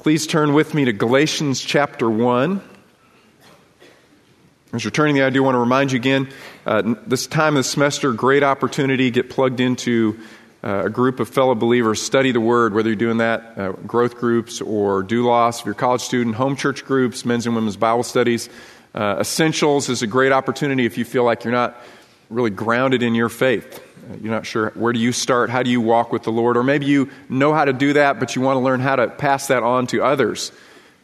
Please turn with me to Galatians chapter 1. As you're turning there, I do want to remind you again uh, this time of the semester, great opportunity. Get plugged into uh, a group of fellow believers, study the Word, whether you're doing that, uh, growth groups or doulos if you're a college student, home church groups, men's and women's Bible studies. Uh, essentials is a great opportunity if you feel like you're not really grounded in your faith. You're not sure where do you start? How do you walk with the Lord? Or maybe you know how to do that, but you want to learn how to pass that on to others.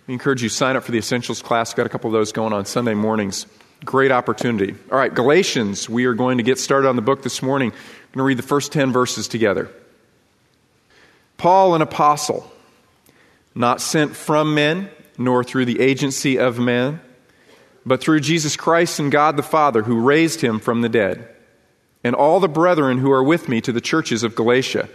I encourage you sign up for the Essentials class. We've got a couple of those going on Sunday mornings. Great opportunity. All right, Galatians. We are going to get started on the book this morning. We're going to read the first 10 verses together. Paul, an apostle, not sent from men, nor through the agency of men, but through Jesus Christ and God the Father, who raised him from the dead and all the brethren who are with me to the churches of Galatia.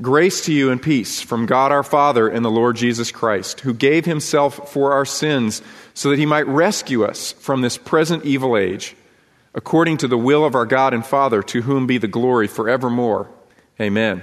Grace to you and peace from God our Father and the Lord Jesus Christ, who gave himself for our sins so that he might rescue us from this present evil age, according to the will of our God and Father, to whom be the glory forevermore. Amen.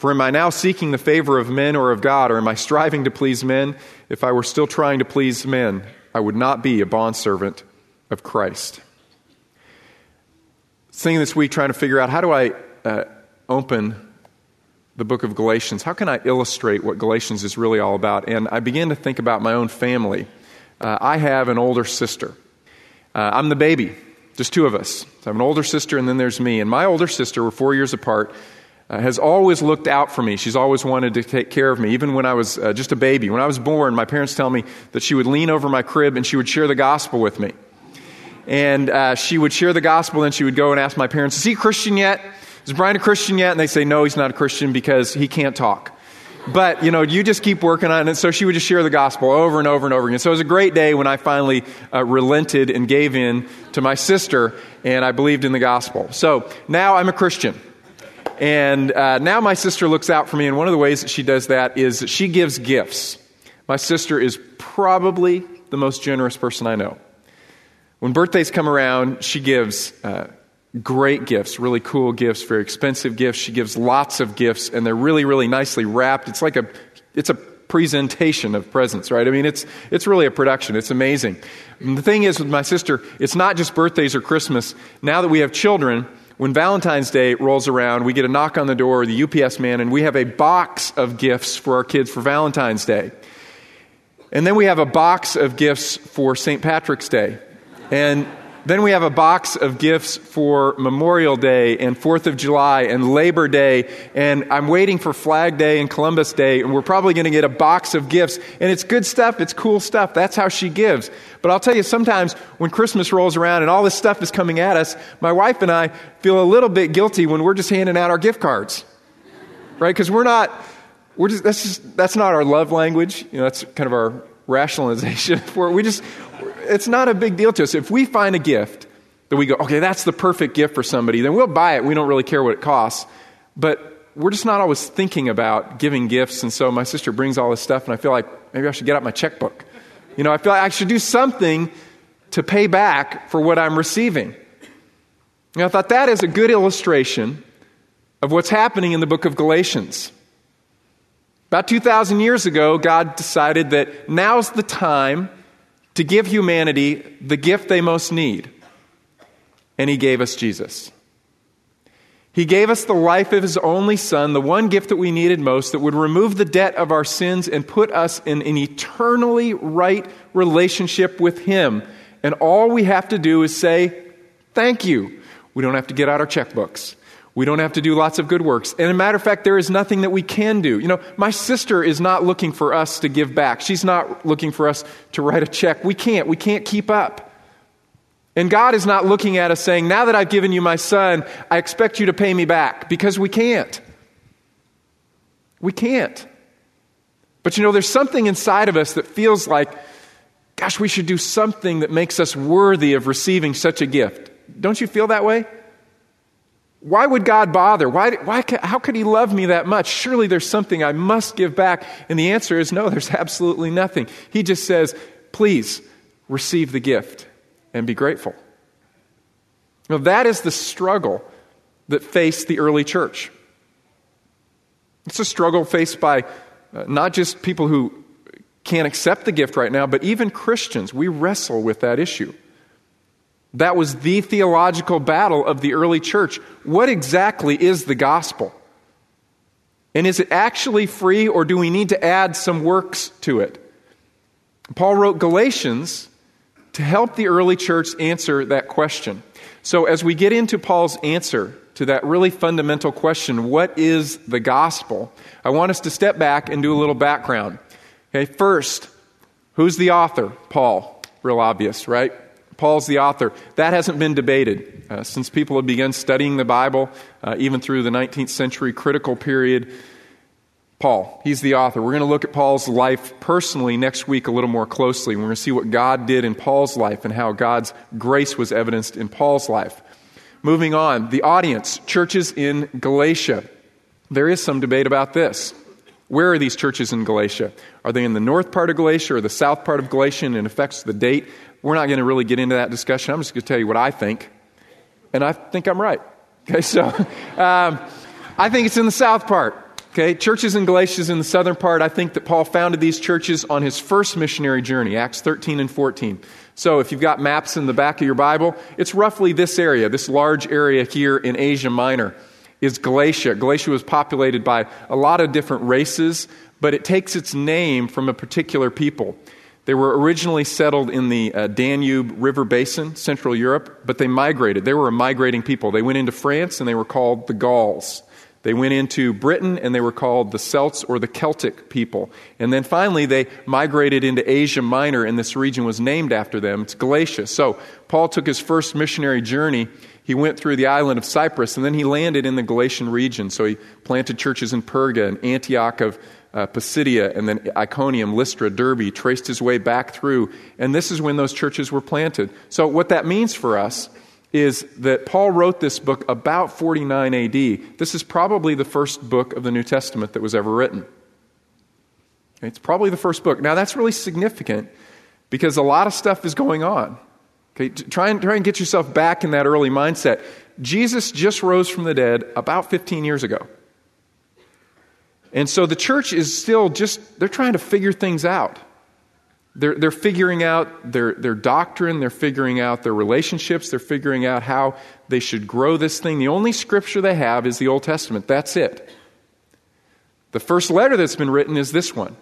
For am I now seeking the favor of men or of God, or am I striving to please men? If I were still trying to please men, I would not be a bondservant of Christ. Singing this week, trying to figure out how do I uh, open the book of Galatians? How can I illustrate what Galatians is really all about? And I began to think about my own family. Uh, I have an older sister. Uh, I'm the baby, just two of us. So I have an older sister, and then there's me. And my older sister, we're four years apart uh, has always looked out for me. She's always wanted to take care of me, even when I was uh, just a baby. When I was born, my parents tell me that she would lean over my crib and she would share the gospel with me. And uh, she would share the gospel, and she would go and ask my parents, Is he Christian yet? Is Brian a Christian yet? And they say, No, he's not a Christian because he can't talk. But, you know, you just keep working on it. And so she would just share the gospel over and over and over again. So it was a great day when I finally uh, relented and gave in to my sister, and I believed in the gospel. So now I'm a Christian. And uh, now my sister looks out for me, and one of the ways that she does that is that she gives gifts. My sister is probably the most generous person I know. When birthdays come around, she gives uh, great gifts, really cool gifts, very expensive gifts. She gives lots of gifts, and they're really, really nicely wrapped. It's like a, it's a presentation of presents, right? I mean, it's, it's really a production. It's amazing. And the thing is with my sister, it's not just birthdays or Christmas. Now that we have children, when Valentine's Day rolls around, we get a knock on the door, the UPS man, and we have a box of gifts for our kids for Valentine's Day. And then we have a box of gifts for St. Patrick's Day. And then we have a box of gifts for Memorial Day and Fourth of July and Labor Day. And I'm waiting for Flag Day and Columbus Day. And we're probably going to get a box of gifts. And it's good stuff. It's cool stuff. That's how she gives. But I'll tell you, sometimes when Christmas rolls around and all this stuff is coming at us, my wife and I feel a little bit guilty when we're just handing out our gift cards. Right? Because we're not, we're just, that's just, that's not our love language. You know, that's kind of our rationalization for it. We just, it's not a big deal to us. If we find a gift that we go, okay, that's the perfect gift for somebody, then we'll buy it. We don't really care what it costs. But we're just not always thinking about giving gifts. And so my sister brings all this stuff, and I feel like maybe I should get out my checkbook. You know, I feel like I should do something to pay back for what I'm receiving. And I thought that is a good illustration of what's happening in the book of Galatians. About 2,000 years ago, God decided that now's the time to give humanity the gift they most need. And He gave us Jesus. He gave us the life of His only Son, the one gift that we needed most that would remove the debt of our sins and put us in an eternally right relationship with Him. And all we have to do is say, Thank you. We don't have to get out our checkbooks. We don't have to do lots of good works. And a matter of fact, there is nothing that we can do. You know, my sister is not looking for us to give back. She's not looking for us to write a check. We can't. We can't keep up. And God is not looking at us saying, now that I've given you my son, I expect you to pay me back. Because we can't. We can't. But you know, there's something inside of us that feels like, gosh, we should do something that makes us worthy of receiving such a gift. Don't you feel that way? Why would God bother? Why, why, how could He love me that much? Surely there's something I must give back. And the answer is no, there's absolutely nothing. He just says, please receive the gift and be grateful. Now, that is the struggle that faced the early church. It's a struggle faced by uh, not just people who can't accept the gift right now, but even Christians. We wrestle with that issue. That was the theological battle of the early church. What exactly is the gospel? And is it actually free, or do we need to add some works to it? Paul wrote Galatians to help the early church answer that question. So, as we get into Paul's answer to that really fundamental question, what is the gospel? I want us to step back and do a little background. Okay, first, who's the author? Paul. Real obvious, right? Paul's the author. That hasn't been debated uh, since people have begun studying the Bible, uh, even through the 19th century critical period. Paul, he's the author. We're going to look at Paul's life personally next week a little more closely. We're going to see what God did in Paul's life and how God's grace was evidenced in Paul's life. Moving on, the audience, churches in Galatia. There is some debate about this. Where are these churches in Galatia? Are they in the north part of Galatia or the south part of Galatia and it affects the date? We're not going to really get into that discussion. I'm just going to tell you what I think. And I think I'm right. Okay, so um, I think it's in the south part. Okay, churches in Galatia is in the southern part. I think that Paul founded these churches on his first missionary journey, Acts 13 and 14. So if you've got maps in the back of your Bible, it's roughly this area, this large area here in Asia Minor is Galatia. Galatia was populated by a lot of different races, but it takes its name from a particular people. They were originally settled in the uh, Danube River Basin, Central Europe, but they migrated. They were a migrating people. They went into France and they were called the Gauls. They went into Britain and they were called the Celts or the Celtic people. And then finally they migrated into Asia Minor and this region was named after them. It's Galatia. So Paul took his first missionary journey. He went through the island of Cyprus and then he landed in the Galatian region. So he planted churches in Perga and Antioch of uh, Pisidia, and then Iconium, Lystra, Derbe, traced his way back through. And this is when those churches were planted. So, what that means for us is that Paul wrote this book about 49 AD. This is probably the first book of the New Testament that was ever written. It's probably the first book. Now, that's really significant because a lot of stuff is going on. Okay, try and, try and get yourself back in that early mindset. Jesus just rose from the dead about 15 years ago. And so the church is still just, they're trying to figure things out. They're, they're figuring out their, their doctrine, they're figuring out their relationships, they're figuring out how they should grow this thing. The only scripture they have is the Old Testament. That's it. The first letter that's been written is this one.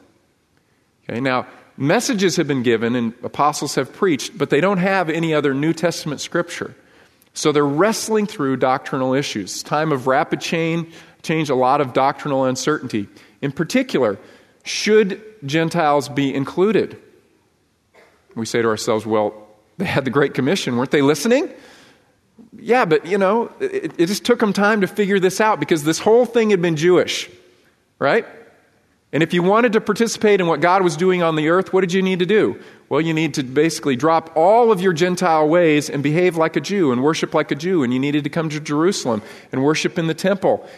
Okay, now, messages have been given and apostles have preached, but they don't have any other New Testament scripture. So they're wrestling through doctrinal issues. Time of rapid change, change, a lot of doctrinal uncertainty. In particular, should Gentiles be included? We say to ourselves, well, they had the Great Commission. Weren't they listening? Yeah, but you know, it, it just took them time to figure this out because this whole thing had been Jewish, right? And if you wanted to participate in what God was doing on the earth, what did you need to do? Well, you need to basically drop all of your Gentile ways and behave like a Jew and worship like a Jew. And you needed to come to Jerusalem and worship in the temple.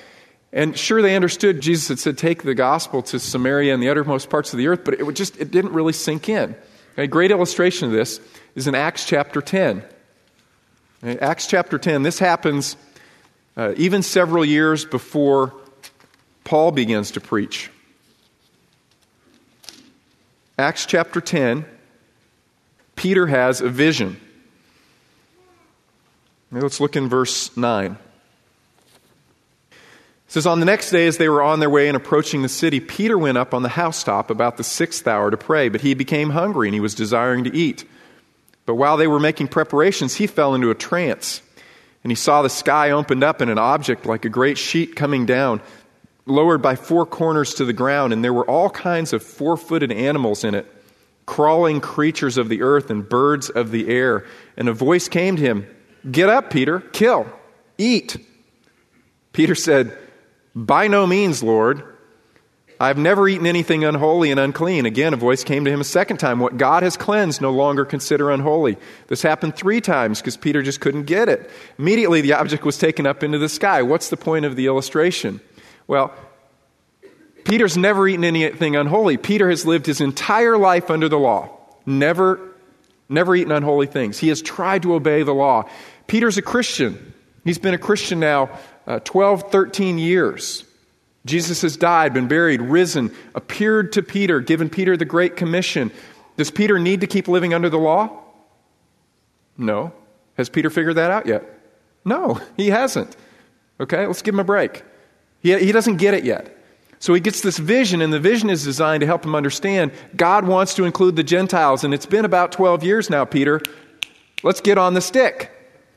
And sure, they understood Jesus had said, take the gospel to Samaria and the uttermost parts of the earth, but it, just, it didn't really sink in. A great illustration of this is in Acts chapter 10. In Acts chapter 10, this happens uh, even several years before Paul begins to preach. Acts chapter 10, Peter has a vision. Now let's look in verse 9. It says, On the next day, as they were on their way and approaching the city, Peter went up on the housetop about the sixth hour to pray, but he became hungry and he was desiring to eat. But while they were making preparations, he fell into a trance. And he saw the sky opened up and an object like a great sheet coming down, lowered by four corners to the ground, and there were all kinds of four footed animals in it, crawling creatures of the earth and birds of the air. And a voice came to him Get up, Peter, kill, eat. Peter said, by no means, Lord. I've never eaten anything unholy and unclean. Again, a voice came to him a second time. What God has cleansed, no longer consider unholy. This happened three times because Peter just couldn't get it. Immediately, the object was taken up into the sky. What's the point of the illustration? Well, Peter's never eaten anything unholy. Peter has lived his entire life under the law, never, never eaten unholy things. He has tried to obey the law. Peter's a Christian. He's been a Christian now uh, 12, 13 years. Jesus has died, been buried, risen, appeared to Peter, given Peter the Great Commission. Does Peter need to keep living under the law? No. Has Peter figured that out yet? No, he hasn't. Okay, let's give him a break. He, he doesn't get it yet. So he gets this vision, and the vision is designed to help him understand God wants to include the Gentiles. And it's been about 12 years now, Peter. Let's get on the stick.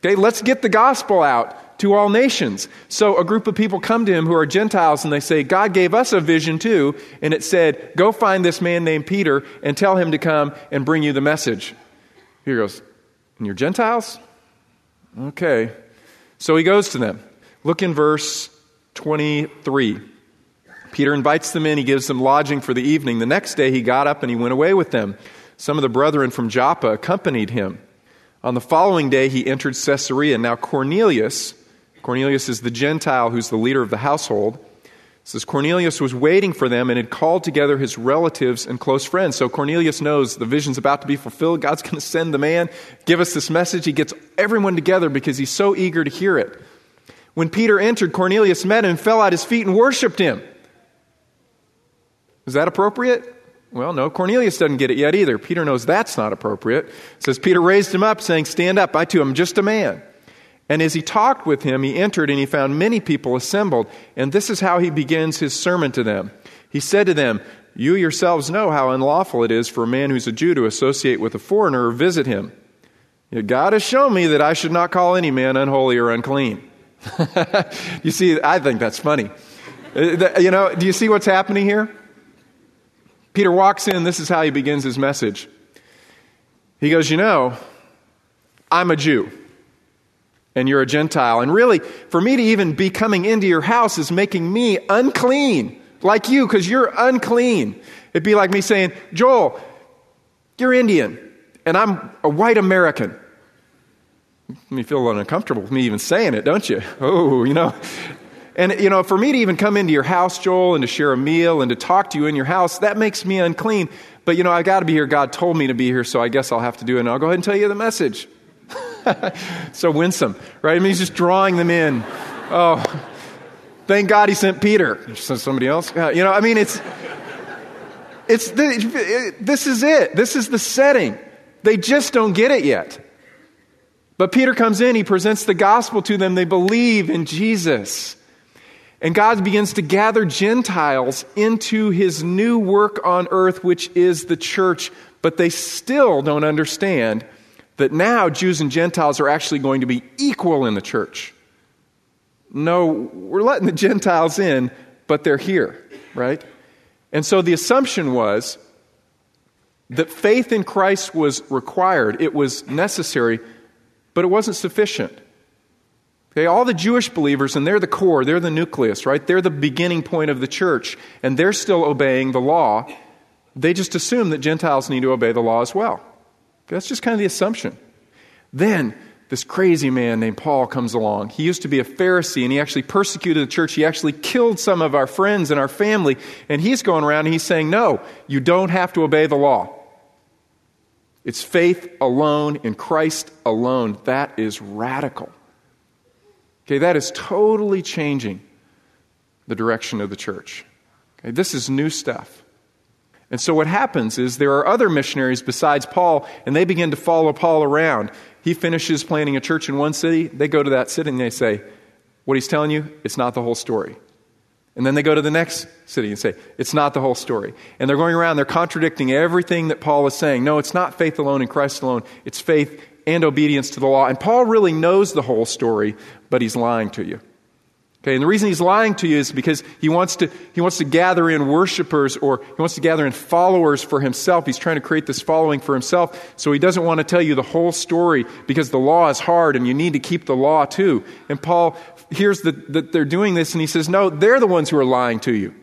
Okay, let's get the gospel out to all nations. So a group of people come to him who are Gentiles, and they say, God gave us a vision too. And it said, Go find this man named Peter and tell him to come and bring you the message. He goes, And you're Gentiles? Okay. So he goes to them. Look in verse 23. Peter invites them in. He gives them lodging for the evening. The next day, he got up and he went away with them. Some of the brethren from Joppa accompanied him. On the following day, he entered Caesarea. Now, Cornelius, Cornelius is the Gentile who's the leader of the household, says Cornelius was waiting for them and had called together his relatives and close friends. So Cornelius knows the vision's about to be fulfilled. God's going to send the man, give us this message. He gets everyone together because he's so eager to hear it. When Peter entered, Cornelius met him, fell at his feet, and worshiped him. Is that appropriate? Well, no, Cornelius doesn't get it yet either. Peter knows that's not appropriate. It says Peter raised him up, saying, Stand up, I too am just a man. And as he talked with him, he entered and he found many people assembled. And this is how he begins his sermon to them. He said to them, You yourselves know how unlawful it is for a man who's a Jew to associate with a foreigner or visit him. Yet God has shown me that I should not call any man unholy or unclean. you see, I think that's funny. Uh, you know, do you see what's happening here? Peter walks in, this is how he begins his message. He goes, You know, I'm a Jew and you're a Gentile. And really, for me to even be coming into your house is making me unclean, like you, because you're unclean. It'd be like me saying, Joel, you're Indian, and I'm a white American. You feel uncomfortable with me even saying it, don't you? Oh, you know. And, you know, for me to even come into your house, Joel, and to share a meal and to talk to you in your house, that makes me unclean. But, you know, I got to be here. God told me to be here, so I guess I'll have to do it. And I'll go ahead and tell you the message. so winsome, right? I mean, he's just drawing them in. Oh, thank God he sent Peter. Sent somebody else. Uh, you know, I mean, it's, it's the, this is it. This is the setting. They just don't get it yet. But Peter comes in, he presents the gospel to them. They believe in Jesus. And God begins to gather Gentiles into his new work on earth, which is the church. But they still don't understand that now Jews and Gentiles are actually going to be equal in the church. No, we're letting the Gentiles in, but they're here, right? And so the assumption was that faith in Christ was required, it was necessary, but it wasn't sufficient. Okay, all the Jewish believers, and they're the core, they're the nucleus, right? They're the beginning point of the church, and they're still obeying the law. They just assume that Gentiles need to obey the law as well. That's just kind of the assumption. Then, this crazy man named Paul comes along. He used to be a Pharisee and he actually persecuted the church. He actually killed some of our friends and our family. And he's going around and he's saying, No, you don't have to obey the law. It's faith alone in Christ alone. That is radical. Okay, that is totally changing the direction of the church. Okay, this is new stuff. And so what happens is there are other missionaries besides Paul, and they begin to follow Paul around. He finishes planting a church in one city. They go to that city and they say, What he's telling you, it's not the whole story. And then they go to the next city and say, It's not the whole story. And they're going around, they're contradicting everything that Paul is saying. No, it's not faith alone in Christ alone, it's faith and obedience to the law. And Paul really knows the whole story, but he's lying to you. Okay, and the reason he's lying to you is because he wants to, he wants to gather in worshipers or he wants to gather in followers for himself. He's trying to create this following for himself. So he doesn't want to tell you the whole story because the law is hard and you need to keep the law too. And Paul hears that, that they're doing this and he says, No, they're the ones who are lying to you.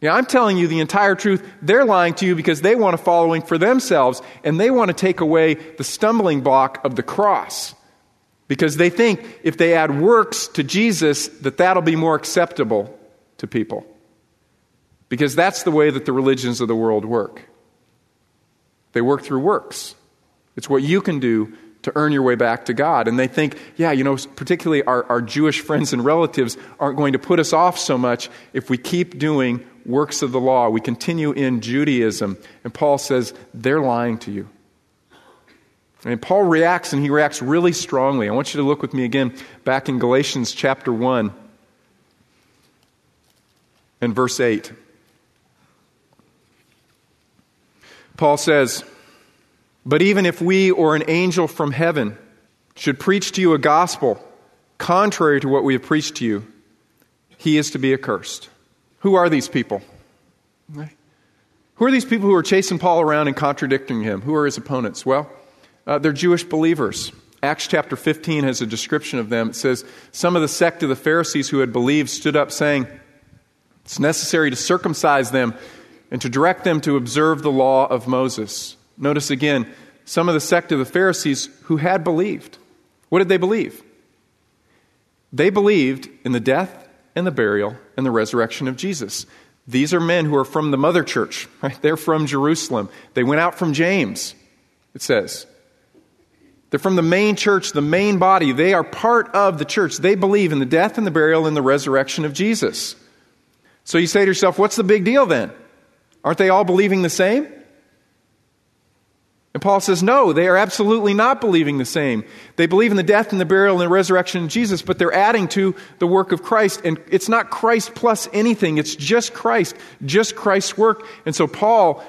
Yeah, I'm telling you the entire truth. They're lying to you because they want a following for themselves and they want to take away the stumbling block of the cross. Because they think if they add works to Jesus that that'll be more acceptable to people. Because that's the way that the religions of the world work. They work through works. It's what you can do to earn your way back to God. And they think, yeah, you know, particularly our, our Jewish friends and relatives aren't going to put us off so much if we keep doing works of the law. We continue in Judaism. And Paul says, they're lying to you. And Paul reacts, and he reacts really strongly. I want you to look with me again back in Galatians chapter 1 and verse 8. Paul says, But even if we or an angel from heaven should preach to you a gospel contrary to what we have preached to you, he is to be accursed. Who are these people? Who are these people who are chasing Paul around and contradicting him? Who are his opponents? Well, uh, they're Jewish believers. Acts chapter 15 has a description of them. It says, Some of the sect of the Pharisees who had believed stood up saying, It's necessary to circumcise them and to direct them to observe the law of Moses. Notice again, some of the sect of the Pharisees who had believed. What did they believe? They believed in the death and the burial and the resurrection of Jesus. These are men who are from the mother church, right? They're from Jerusalem. They went out from James, it says. They're from the main church, the main body. They are part of the church. They believe in the death and the burial and the resurrection of Jesus. So you say to yourself, what's the big deal then? Aren't they all believing the same? And Paul says, no, they are absolutely not believing the same. They believe in the death and the burial and the resurrection of Jesus, but they're adding to the work of Christ. And it's not Christ plus anything, it's just Christ, just Christ's work. And so Paul,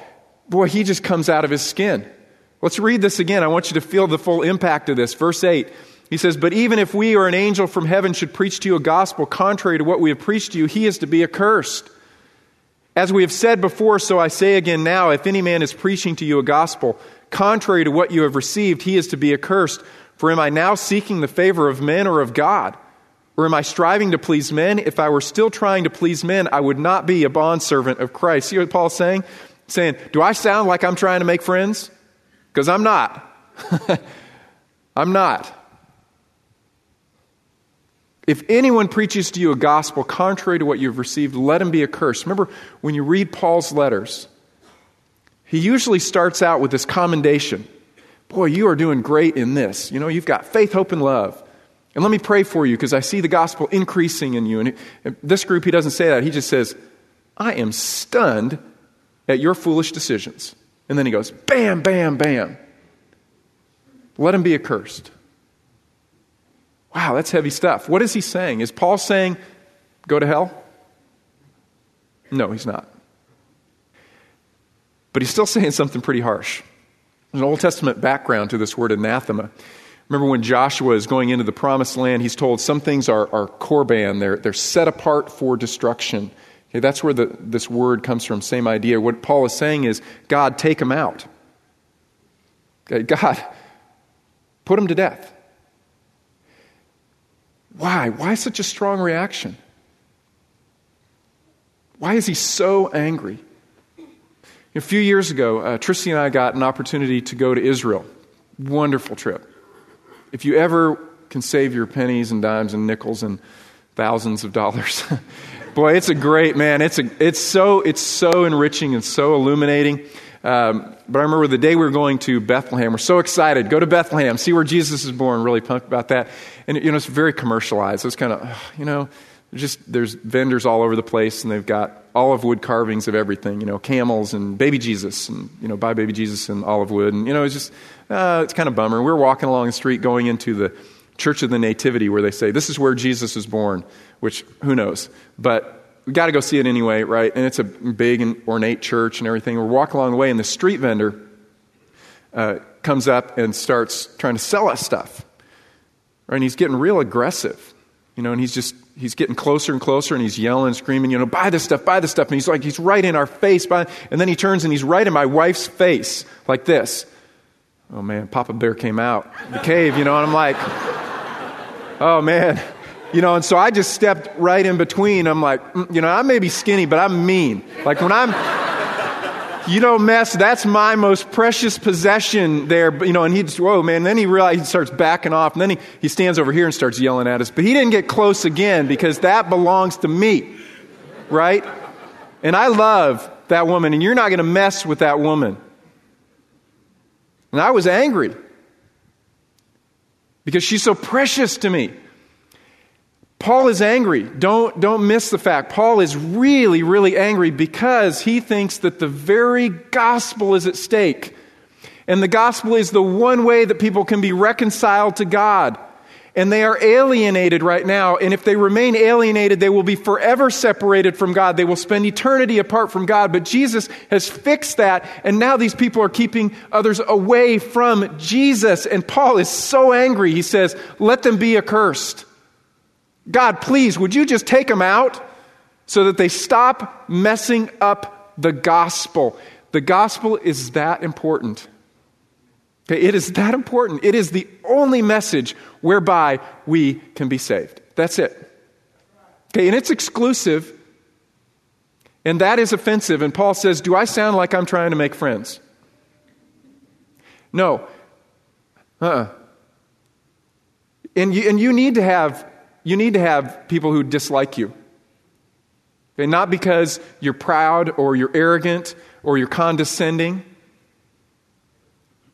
boy, he just comes out of his skin. Let's read this again. I want you to feel the full impact of this. Verse 8. He says, But even if we or an angel from heaven should preach to you a gospel contrary to what we have preached to you, he is to be accursed. As we have said before, so I say again now if any man is preaching to you a gospel contrary to what you have received, he is to be accursed. For am I now seeking the favor of men or of God? Or am I striving to please men? If I were still trying to please men, I would not be a bondservant of Christ. See what Paul's saying? Saying, Do I sound like I'm trying to make friends? Because I'm not. I'm not. If anyone preaches to you a gospel contrary to what you've received, let him be accursed. Remember, when you read Paul's letters, he usually starts out with this commendation. Boy, you are doing great in this. You know, you've got faith, hope, and love. And let me pray for you because I see the gospel increasing in you. And this group, he doesn't say that. He just says, I am stunned at your foolish decisions. And then he goes, bam, bam, bam. Let him be accursed. Wow, that's heavy stuff. What is he saying? Is Paul saying, go to hell? No, he's not. But he's still saying something pretty harsh. There's an Old Testament background to this word anathema. Remember when Joshua is going into the promised land, he's told some things are, are korban, they're, they're set apart for destruction. Okay, that's where the, this word comes from, same idea. What Paul is saying is, God, take him out. Okay, God, put him to death. Why? Why such a strong reaction? Why is he so angry? A few years ago, uh, Tristy and I got an opportunity to go to Israel. Wonderful trip. If you ever can save your pennies and dimes and nickels and thousands of dollars, boy, it's a great man. It's a, it's so it's so enriching and so illuminating. Um, but I remember the day we were going to Bethlehem. We're so excited. Go to Bethlehem, see where Jesus is born. Really pumped about that. And you know, it's very commercialized. It's kind of you know, just there's vendors all over the place, and they've got olive wood carvings of everything, you know, camels and baby Jesus, and, you know, buy baby Jesus and olive wood. And, you know, it's just, uh, it's kind of bummer. We're walking along the street going into the Church of the Nativity where they say, this is where Jesus was born, which who knows. But we got to go see it anyway, right? And it's a big and ornate church and everything. We're walking along the way, and the street vendor uh, comes up and starts trying to sell us stuff. Right? And he's getting real aggressive, you know, and he's just he's getting closer and closer and he's yelling and screaming, you know, buy this stuff, buy this stuff. And he's like, he's right in our face. Buy. And then he turns and he's right in my wife's face, like this. Oh man, Papa Bear came out the cave, you know, and I'm like, oh man, You know, and so I just stepped right in between. I'm like, mm, you know, I may be skinny, but I'm mean. Like when I'm, you don't mess, that's my most precious possession there. You know, and he just, whoa, man. Then he realized, he starts backing off. And then he, he stands over here and starts yelling at us. But he didn't get close again because that belongs to me. Right? And I love that woman, and you're not going to mess with that woman. And I was angry because she's so precious to me. Paul is angry. Don't, don't miss the fact. Paul is really, really angry because he thinks that the very gospel is at stake. And the gospel is the one way that people can be reconciled to God. And they are alienated right now. And if they remain alienated, they will be forever separated from God. They will spend eternity apart from God. But Jesus has fixed that. And now these people are keeping others away from Jesus. And Paul is so angry. He says, Let them be accursed. God, please, would you just take them out so that they stop messing up the gospel? The gospel is that important. Okay, it is that important. It is the only message whereby we can be saved. That's it. Okay, and it's exclusive, and that is offensive. And Paul says, Do I sound like I'm trying to make friends? No. Uh uh-uh. And you, and you need to have you need to have people who dislike you. Okay, not because you're proud or you're arrogant or you're condescending,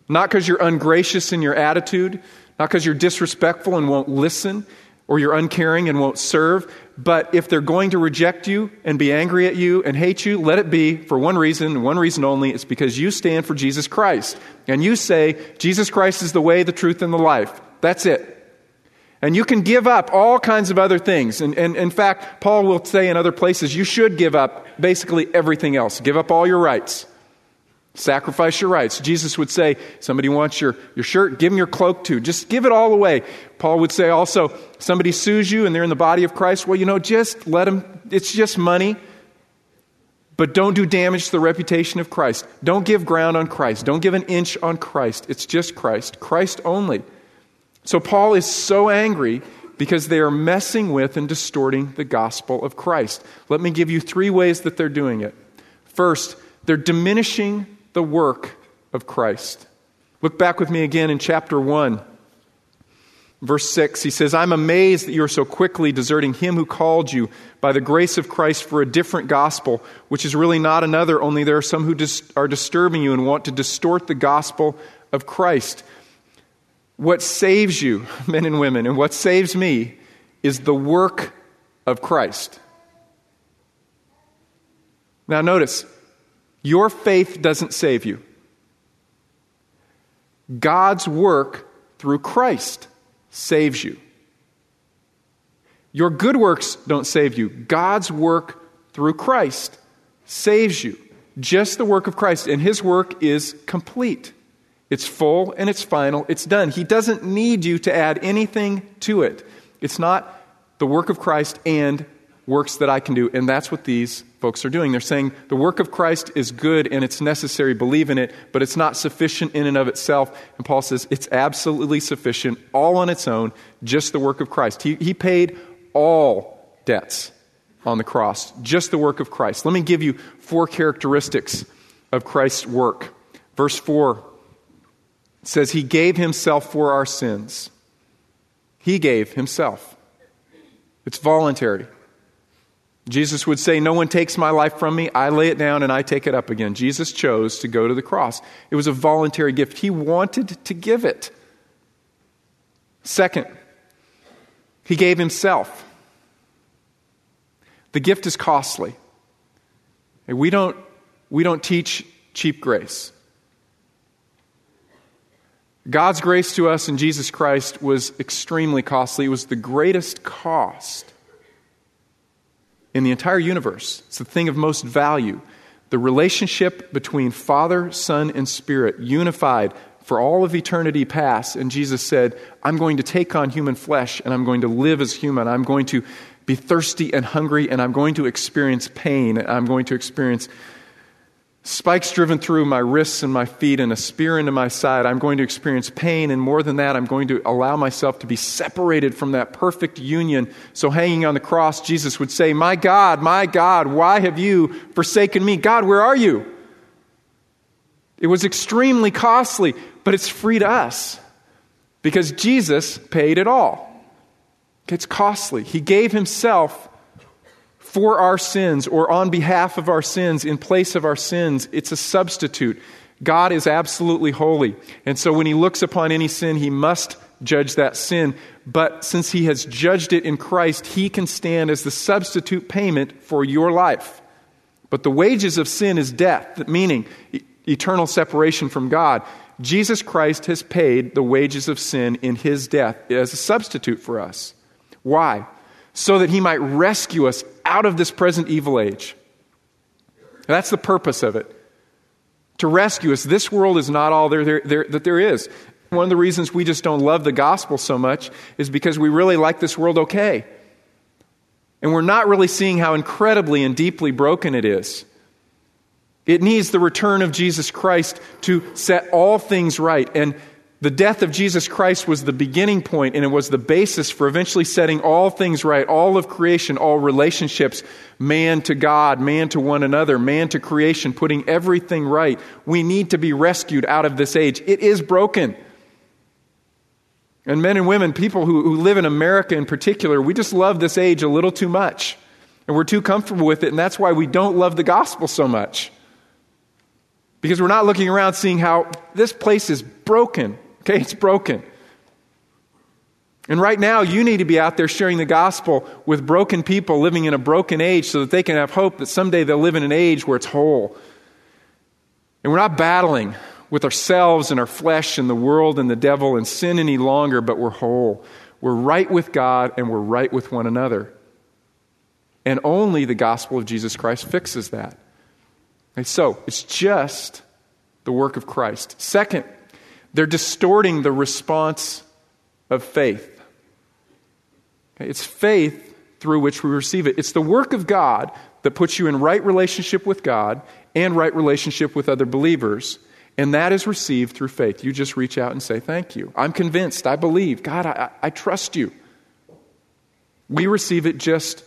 not because you're ungracious in your attitude, not because you're disrespectful and won't listen or you're uncaring and won't serve, but if they're going to reject you and be angry at you and hate you, let it be for one reason, one reason only. It's because you stand for Jesus Christ. And you say, Jesus Christ is the way, the truth, and the life. That's it. And you can give up all kinds of other things. And, and, in fact, Paul will say in other places, you should give up basically everything else. Give up all your rights. Sacrifice your rights. Jesus would say, somebody wants your, your shirt, give them your cloak too. Just give it all away. Paul would say also, somebody sues you and they're in the body of Christ. Well, you know, just let them, it's just money. But don't do damage to the reputation of Christ. Don't give ground on Christ. Don't give an inch on Christ. It's just Christ. Christ only. So Paul is so angry because they are messing with and distorting the gospel of Christ. Let me give you three ways that they're doing it. First, they're diminishing the work of Christ. Look back with me again in chapter 1, verse 6. He says, I'm amazed that you are so quickly deserting him who called you by the grace of Christ for a different gospel, which is really not another, only there are some who dis- are disturbing you and want to distort the gospel of Christ. What saves you, men and women, and what saves me is the work of Christ. Now, notice, your faith doesn't save you. God's work through Christ saves you. Your good works don't save you. God's work through Christ saves you. Just the work of Christ, and His work is complete. It's full and it's final. It's done. He doesn't need you to add anything to it. It's not the work of Christ and works that I can do. And that's what these folks are doing. They're saying the work of Christ is good and it's necessary. Believe in it, but it's not sufficient in and of itself. And Paul says it's absolutely sufficient, all on its own, just the work of Christ. He, he paid all debts on the cross, just the work of Christ. Let me give you four characteristics of Christ's work. Verse 4 says he gave himself for our sins. He gave himself. It's voluntary. Jesus would say, No one takes my life from me. I lay it down and I take it up again. Jesus chose to go to the cross. It was a voluntary gift. He wanted to give it. Second, he gave himself. The gift is costly. We don't, we don't teach cheap grace. God's grace to us in Jesus Christ was extremely costly. It was the greatest cost in the entire universe. It's the thing of most value. The relationship between Father, Son, and Spirit, unified for all of eternity past. And Jesus said, I'm going to take on human flesh and I'm going to live as human. I'm going to be thirsty and hungry and I'm going to experience pain. I'm going to experience spikes driven through my wrists and my feet and a spear into my side. I'm going to experience pain, and more than that, I'm going to allow myself to be separated from that perfect union. So, hanging on the cross, Jesus would say, My God, my God, why have you forsaken me? God, where are you? It was extremely costly, but it's free to us because Jesus paid it all. It's costly. He gave himself for our sins or on behalf of our sins, in place of our sins. It's a substitute. God is absolutely holy. And so when he looks upon any sin, he must judge that sin. But since he has judged it in Christ, he can stand as the substitute payment for your life. But the wages of sin is death, meaning eternal separation from God. Jesus Christ has paid the wages of sin in his death as a substitute for us. Why? So that he might rescue us out of this present evil age. That's the purpose of it. To rescue us. This world is not all there, there, there, that there is. One of the reasons we just don't love the gospel so much is because we really like this world okay. And we're not really seeing how incredibly and deeply broken it is. It needs the return of Jesus Christ to set all things right. And the death of Jesus Christ was the beginning point and it was the basis for eventually setting all things right, all of creation, all relationships, man to God, man to one another, man to creation, putting everything right. We need to be rescued out of this age. It is broken. And men and women, people who, who live in America in particular, we just love this age a little too much. And we're too comfortable with it, and that's why we don't love the gospel so much. Because we're not looking around seeing how this place is broken. Okay, it's broken. And right now, you need to be out there sharing the gospel with broken people living in a broken age so that they can have hope that someday they'll live in an age where it's whole. And we're not battling with ourselves and our flesh and the world and the devil and sin any longer, but we're whole. We're right with God and we're right with one another. And only the gospel of Jesus Christ fixes that. And so, it's just the work of Christ. Second, they're distorting the response of faith. It's faith through which we receive it. It's the work of God that puts you in right relationship with God and right relationship with other believers. And that is received through faith. You just reach out and say, Thank you. I'm convinced. I believe. God, I, I trust you. We receive it just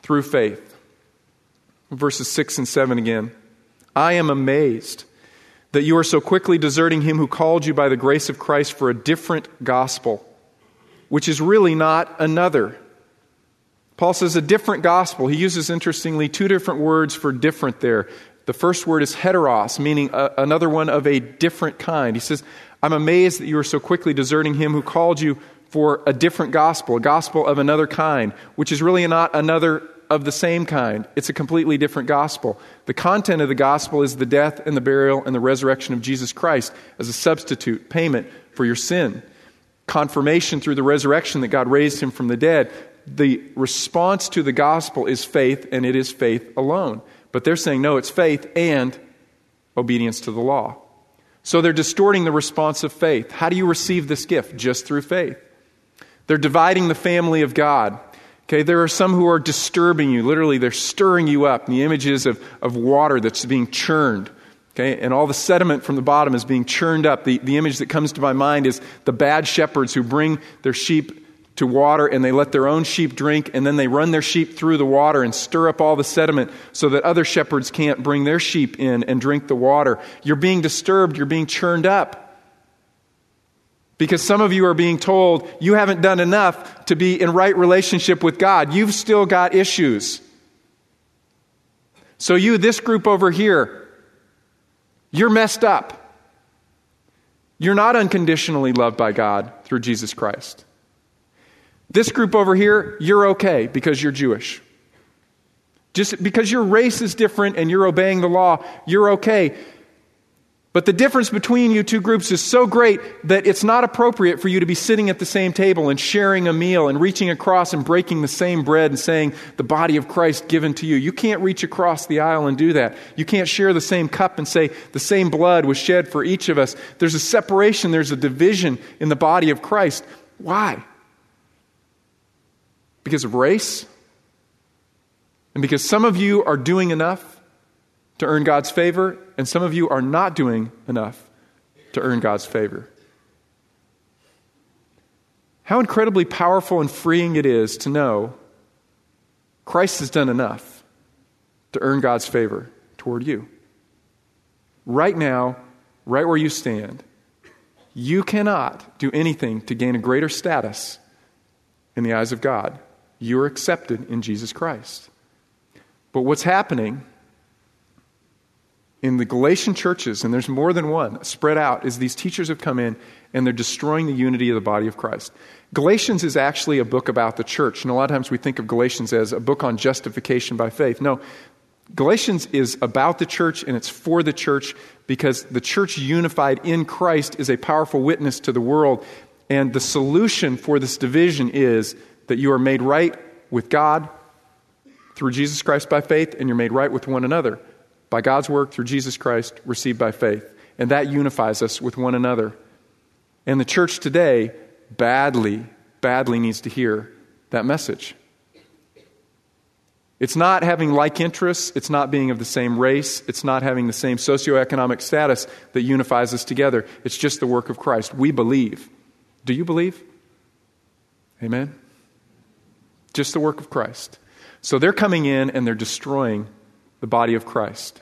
through faith. Verses 6 and 7 again. I am amazed that you are so quickly deserting him who called you by the grace of Christ for a different gospel, which is really not another. Paul says a different gospel. He uses, interestingly, two different words for different there. The first word is heteros, meaning a, another one of a different kind. He says, I'm amazed that you are so quickly deserting him who called you for a different gospel, a gospel of another kind, which is really not another of the same kind. It's a completely different gospel. The content of the gospel is the death and the burial and the resurrection of Jesus Christ as a substitute payment for your sin. Confirmation through the resurrection that God raised him from the dead. The response to the gospel is faith, and it is faith alone. But they're saying, no, it's faith and obedience to the law. So they're distorting the response of faith. How do you receive this gift? Just through faith. They're dividing the family of God. Okay, there are some who are disturbing you. Literally, they're stirring you up. The images of, of water that's being churned. Okay, and all the sediment from the bottom is being churned up. The, the image that comes to my mind is the bad shepherds who bring their sheep to water and they let their own sheep drink and then they run their sheep through the water and stir up all the sediment so that other shepherds can't bring their sheep in and drink the water. You're being disturbed, you're being churned up. Because some of you are being told you haven't done enough to be in right relationship with God. You've still got issues. So, you, this group over here, you're messed up. You're not unconditionally loved by God through Jesus Christ. This group over here, you're okay because you're Jewish. Just because your race is different and you're obeying the law, you're okay. But the difference between you two groups is so great that it's not appropriate for you to be sitting at the same table and sharing a meal and reaching across and breaking the same bread and saying, the body of Christ given to you. You can't reach across the aisle and do that. You can't share the same cup and say, the same blood was shed for each of us. There's a separation, there's a division in the body of Christ. Why? Because of race? And because some of you are doing enough to earn God's favor, and some of you are not doing enough to earn God's favor. How incredibly powerful and freeing it is to know Christ has done enough to earn God's favor toward you. Right now, right where you stand, you cannot do anything to gain a greater status in the eyes of God. You are accepted in Jesus Christ. But what's happening in the Galatian churches, and there's more than one spread out, is these teachers have come in and they're destroying the unity of the body of Christ. Galatians is actually a book about the church, and a lot of times we think of Galatians as a book on justification by faith. No, Galatians is about the church and it's for the church because the church unified in Christ is a powerful witness to the world. And the solution for this division is that you are made right with God through Jesus Christ by faith, and you're made right with one another by God's work through Jesus Christ received by faith. And that unifies us with one another. And the church today badly, badly needs to hear that message. It's not having like interests, it's not being of the same race, it's not having the same socioeconomic status that unifies us together. It's just the work of Christ. We believe. Do you believe? Amen? Just the work of Christ. So they're coming in and they're destroying the body of Christ.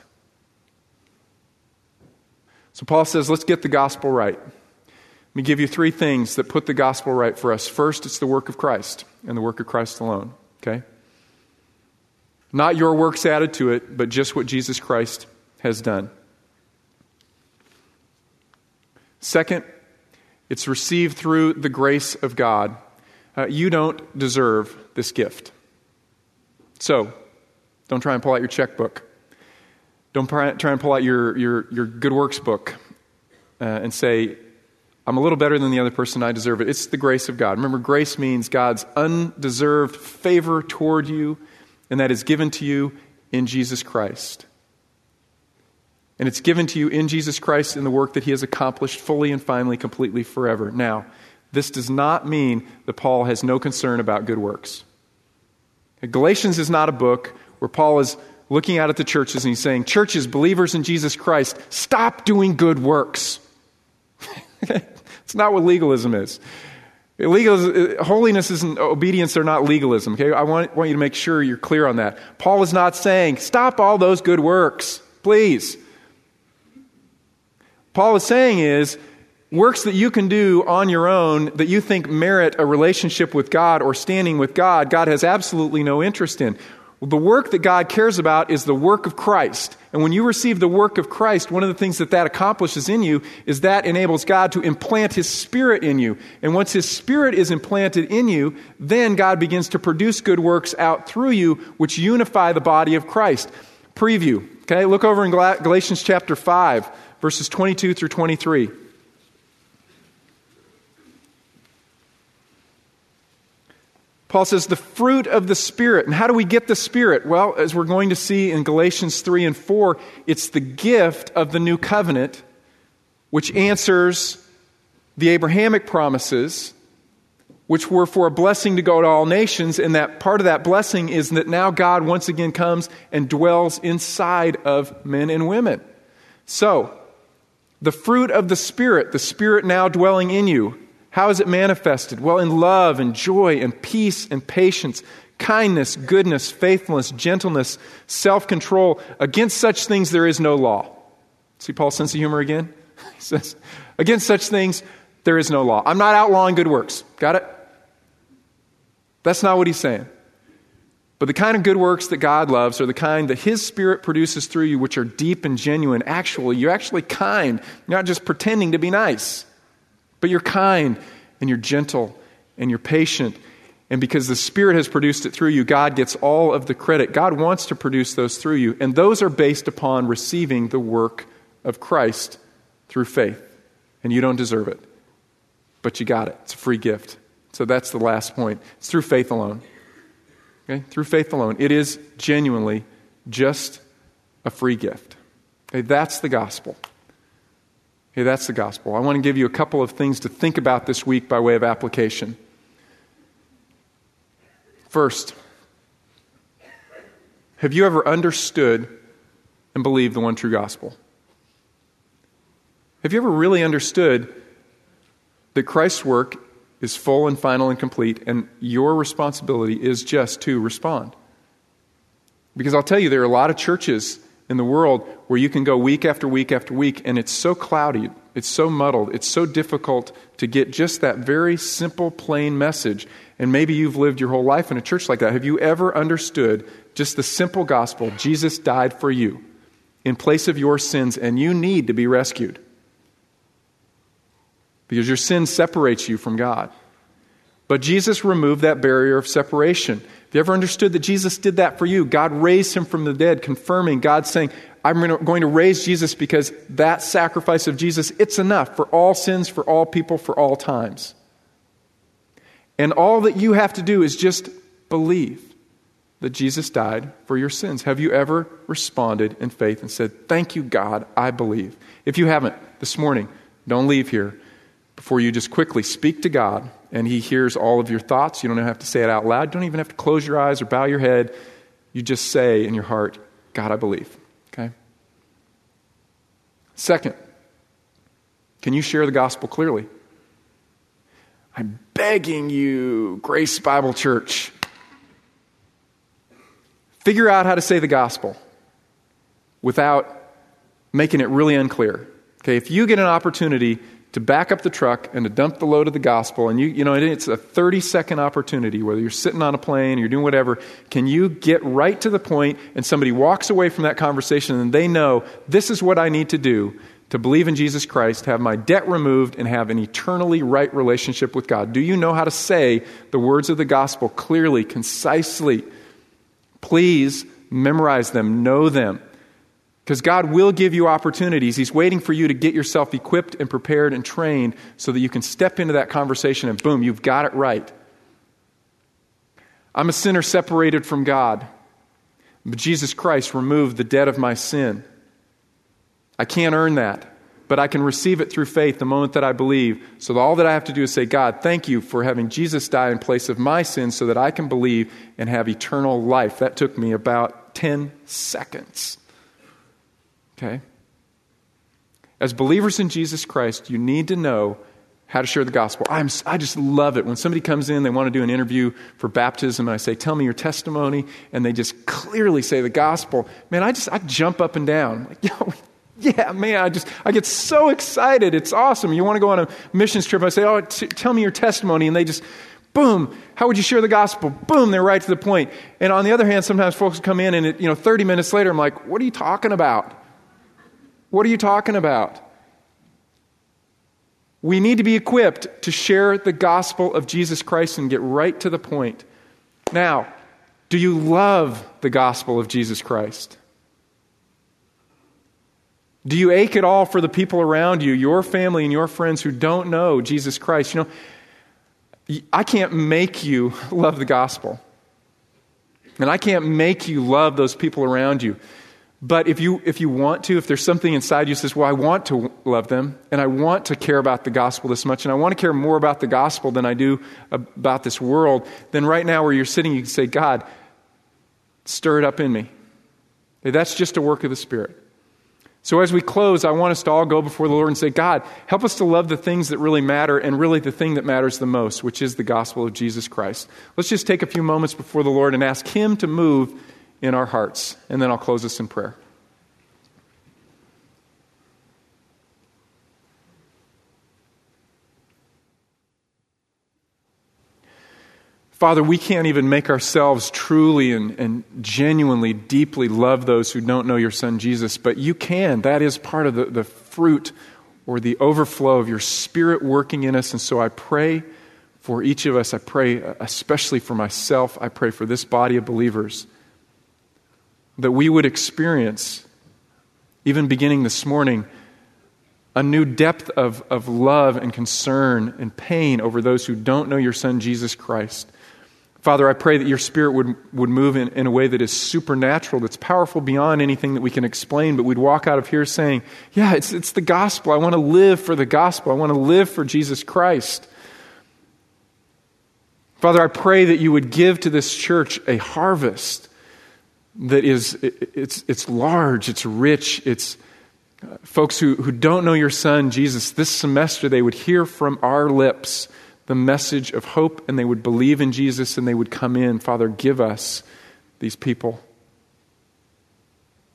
So Paul says, let's get the gospel right. Let me give you three things that put the gospel right for us. First, it's the work of Christ and the work of Christ alone. Okay? Not your works added to it, but just what Jesus Christ has done. Second, it's received through the grace of God. Uh, you don't deserve this gift. So, don't try and pull out your checkbook. Don't try and pull out your, your, your good works book uh, and say, I'm a little better than the other person. I deserve it. It's the grace of God. Remember, grace means God's undeserved favor toward you, and that is given to you in Jesus Christ. And it's given to you in Jesus Christ in the work that he has accomplished fully and finally, completely, forever. Now, this does not mean that Paul has no concern about good works. Galatians is not a book where Paul is looking out at the churches and he's saying, Churches, believers in Jesus Christ, stop doing good works. It's not what legalism is. Legalism, uh, holiness and obedience are not legalism. Okay, I want, want you to make sure you're clear on that. Paul is not saying stop all those good works, please. Paul is saying is works that you can do on your own that you think merit a relationship with God or standing with God. God has absolutely no interest in. The work that God cares about is the work of Christ. And when you receive the work of Christ, one of the things that that accomplishes in you is that enables God to implant His Spirit in you. And once His Spirit is implanted in you, then God begins to produce good works out through you, which unify the body of Christ. Preview. Okay, look over in Galatians chapter 5, verses 22 through 23. Paul says the fruit of the Spirit. And how do we get the Spirit? Well, as we're going to see in Galatians 3 and 4, it's the gift of the new covenant, which answers the Abrahamic promises, which were for a blessing to go to all nations. And that part of that blessing is that now God once again comes and dwells inside of men and women. So, the fruit of the Spirit, the Spirit now dwelling in you, how is it manifested? Well, in love and joy and peace and patience, kindness, goodness, faithfulness, gentleness, self control. Against such things there is no law. See Paul's sense of humor again? he says, Against such things there is no law. I'm not outlawing good works. Got it? That's not what he's saying. But the kind of good works that God loves are the kind that His Spirit produces through you, which are deep and genuine. Actually, you're actually kind. You're not just pretending to be nice. But you're kind and you're gentle and you're patient. And because the Spirit has produced it through you, God gets all of the credit. God wants to produce those through you. And those are based upon receiving the work of Christ through faith. And you don't deserve it. But you got it. It's a free gift. So that's the last point. It's through faith alone. Okay? Through faith alone. It is genuinely just a free gift. Okay? That's the gospel. Okay, that's the gospel. I want to give you a couple of things to think about this week by way of application. First, have you ever understood and believed the one true gospel? Have you ever really understood that Christ's work is full and final and complete, and your responsibility is just to respond? Because I'll tell you, there are a lot of churches in the world where you can go week after week after week, and it's so cloudy, it's so muddled, it's so difficult to get just that very simple, plain message. And maybe you've lived your whole life in a church like that. Have you ever understood just the simple gospel? Jesus died for you in place of your sins, and you need to be rescued because your sin separates you from God. But Jesus removed that barrier of separation. Have you ever understood that Jesus did that for you? God raised him from the dead, confirming God saying, I'm going to raise Jesus because that sacrifice of Jesus, it's enough for all sins, for all people, for all times. And all that you have to do is just believe that Jesus died for your sins. Have you ever responded in faith and said, Thank you, God, I believe? If you haven't this morning, don't leave here before you just quickly speak to God and He hears all of your thoughts. You don't have to say it out loud. You don't even have to close your eyes or bow your head. You just say in your heart, God, I believe. Okay? Second, can you share the gospel clearly? I'm begging you, Grace Bible Church, figure out how to say the gospel without making it really unclear. Okay, if you get an opportunity to back up the truck and to dump the load of the gospel, and you, you know, it's a 30 second opportunity, whether you're sitting on a plane or you're doing whatever, can you get right to the point and somebody walks away from that conversation and they know this is what I need to do to believe in Jesus Christ, have my debt removed, and have an eternally right relationship with God? Do you know how to say the words of the gospel clearly, concisely? Please memorize them, know them. Because God will give you opportunities. He's waiting for you to get yourself equipped and prepared and trained so that you can step into that conversation and boom, you've got it right. I'm a sinner separated from God, but Jesus Christ removed the debt of my sin. I can't earn that, but I can receive it through faith the moment that I believe. So all that I have to do is say, God, thank you for having Jesus die in place of my sin so that I can believe and have eternal life. That took me about 10 seconds. Okay? As believers in Jesus Christ, you need to know how to share the gospel. I'm, I just love it. When somebody comes in, they want to do an interview for baptism, and I say, Tell me your testimony, and they just clearly say the gospel. Man, I just I jump up and down. Like, Yo, yeah, man, I just I get so excited. It's awesome. You want to go on a missions trip? I say, Oh, t- tell me your testimony, and they just boom, how would you share the gospel? Boom, they're right to the point. And on the other hand, sometimes folks come in and it, you know, 30 minutes later, I'm like, what are you talking about? What are you talking about? We need to be equipped to share the gospel of Jesus Christ and get right to the point. Now, do you love the gospel of Jesus Christ? Do you ache at all for the people around you, your family and your friends who don't know Jesus Christ? You know, I can't make you love the gospel. And I can't make you love those people around you. But if you, if you want to, if there's something inside you that says, well, I want to love them, and I want to care about the gospel this much, and I want to care more about the gospel than I do about this world, then right now where you're sitting, you can say, God, stir it up in me. That's just a work of the Spirit. So as we close, I want us to all go before the Lord and say, God, help us to love the things that really matter and really the thing that matters the most, which is the gospel of Jesus Christ. Let's just take a few moments before the Lord and ask Him to move in our hearts. And then I'll close us in prayer. Father, we can't even make ourselves truly and, and, genuinely, deeply love those who don't know your Son Jesus, but you can. That is part of the, the fruit or the overflow of your Spirit working in us. And so I pray for each of us. I pray especially for myself. I pray for this body of believers that we would experience, even beginning this morning, a new depth of, of love and concern and pain over those who don't know your Son, Jesus Christ. Father, I pray that your Spirit would, would move in, in a way that is supernatural, that's powerful beyond anything that we can explain, but we'd walk out of here saying, Yeah, it's, it's the gospel. I want to live for the gospel. I want to live for Jesus Christ. Father, I pray that you would give to this church a harvest that is it's, it's large, it's rich, it's uh, folks who, who don't know your son, Jesus, this semester they would hear from our lips the message of hope and they would believe in Jesus and they would come in. Father, give us these people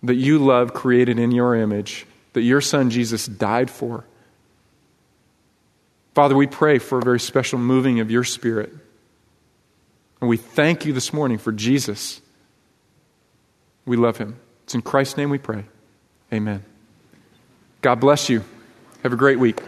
that you love, created in your image, that your son Jesus died for. Father, we pray for a very special moving of your spirit. And we thank you this morning for Jesus. We love him. It's in Christ's name we pray. Amen. God bless you. Have a great week.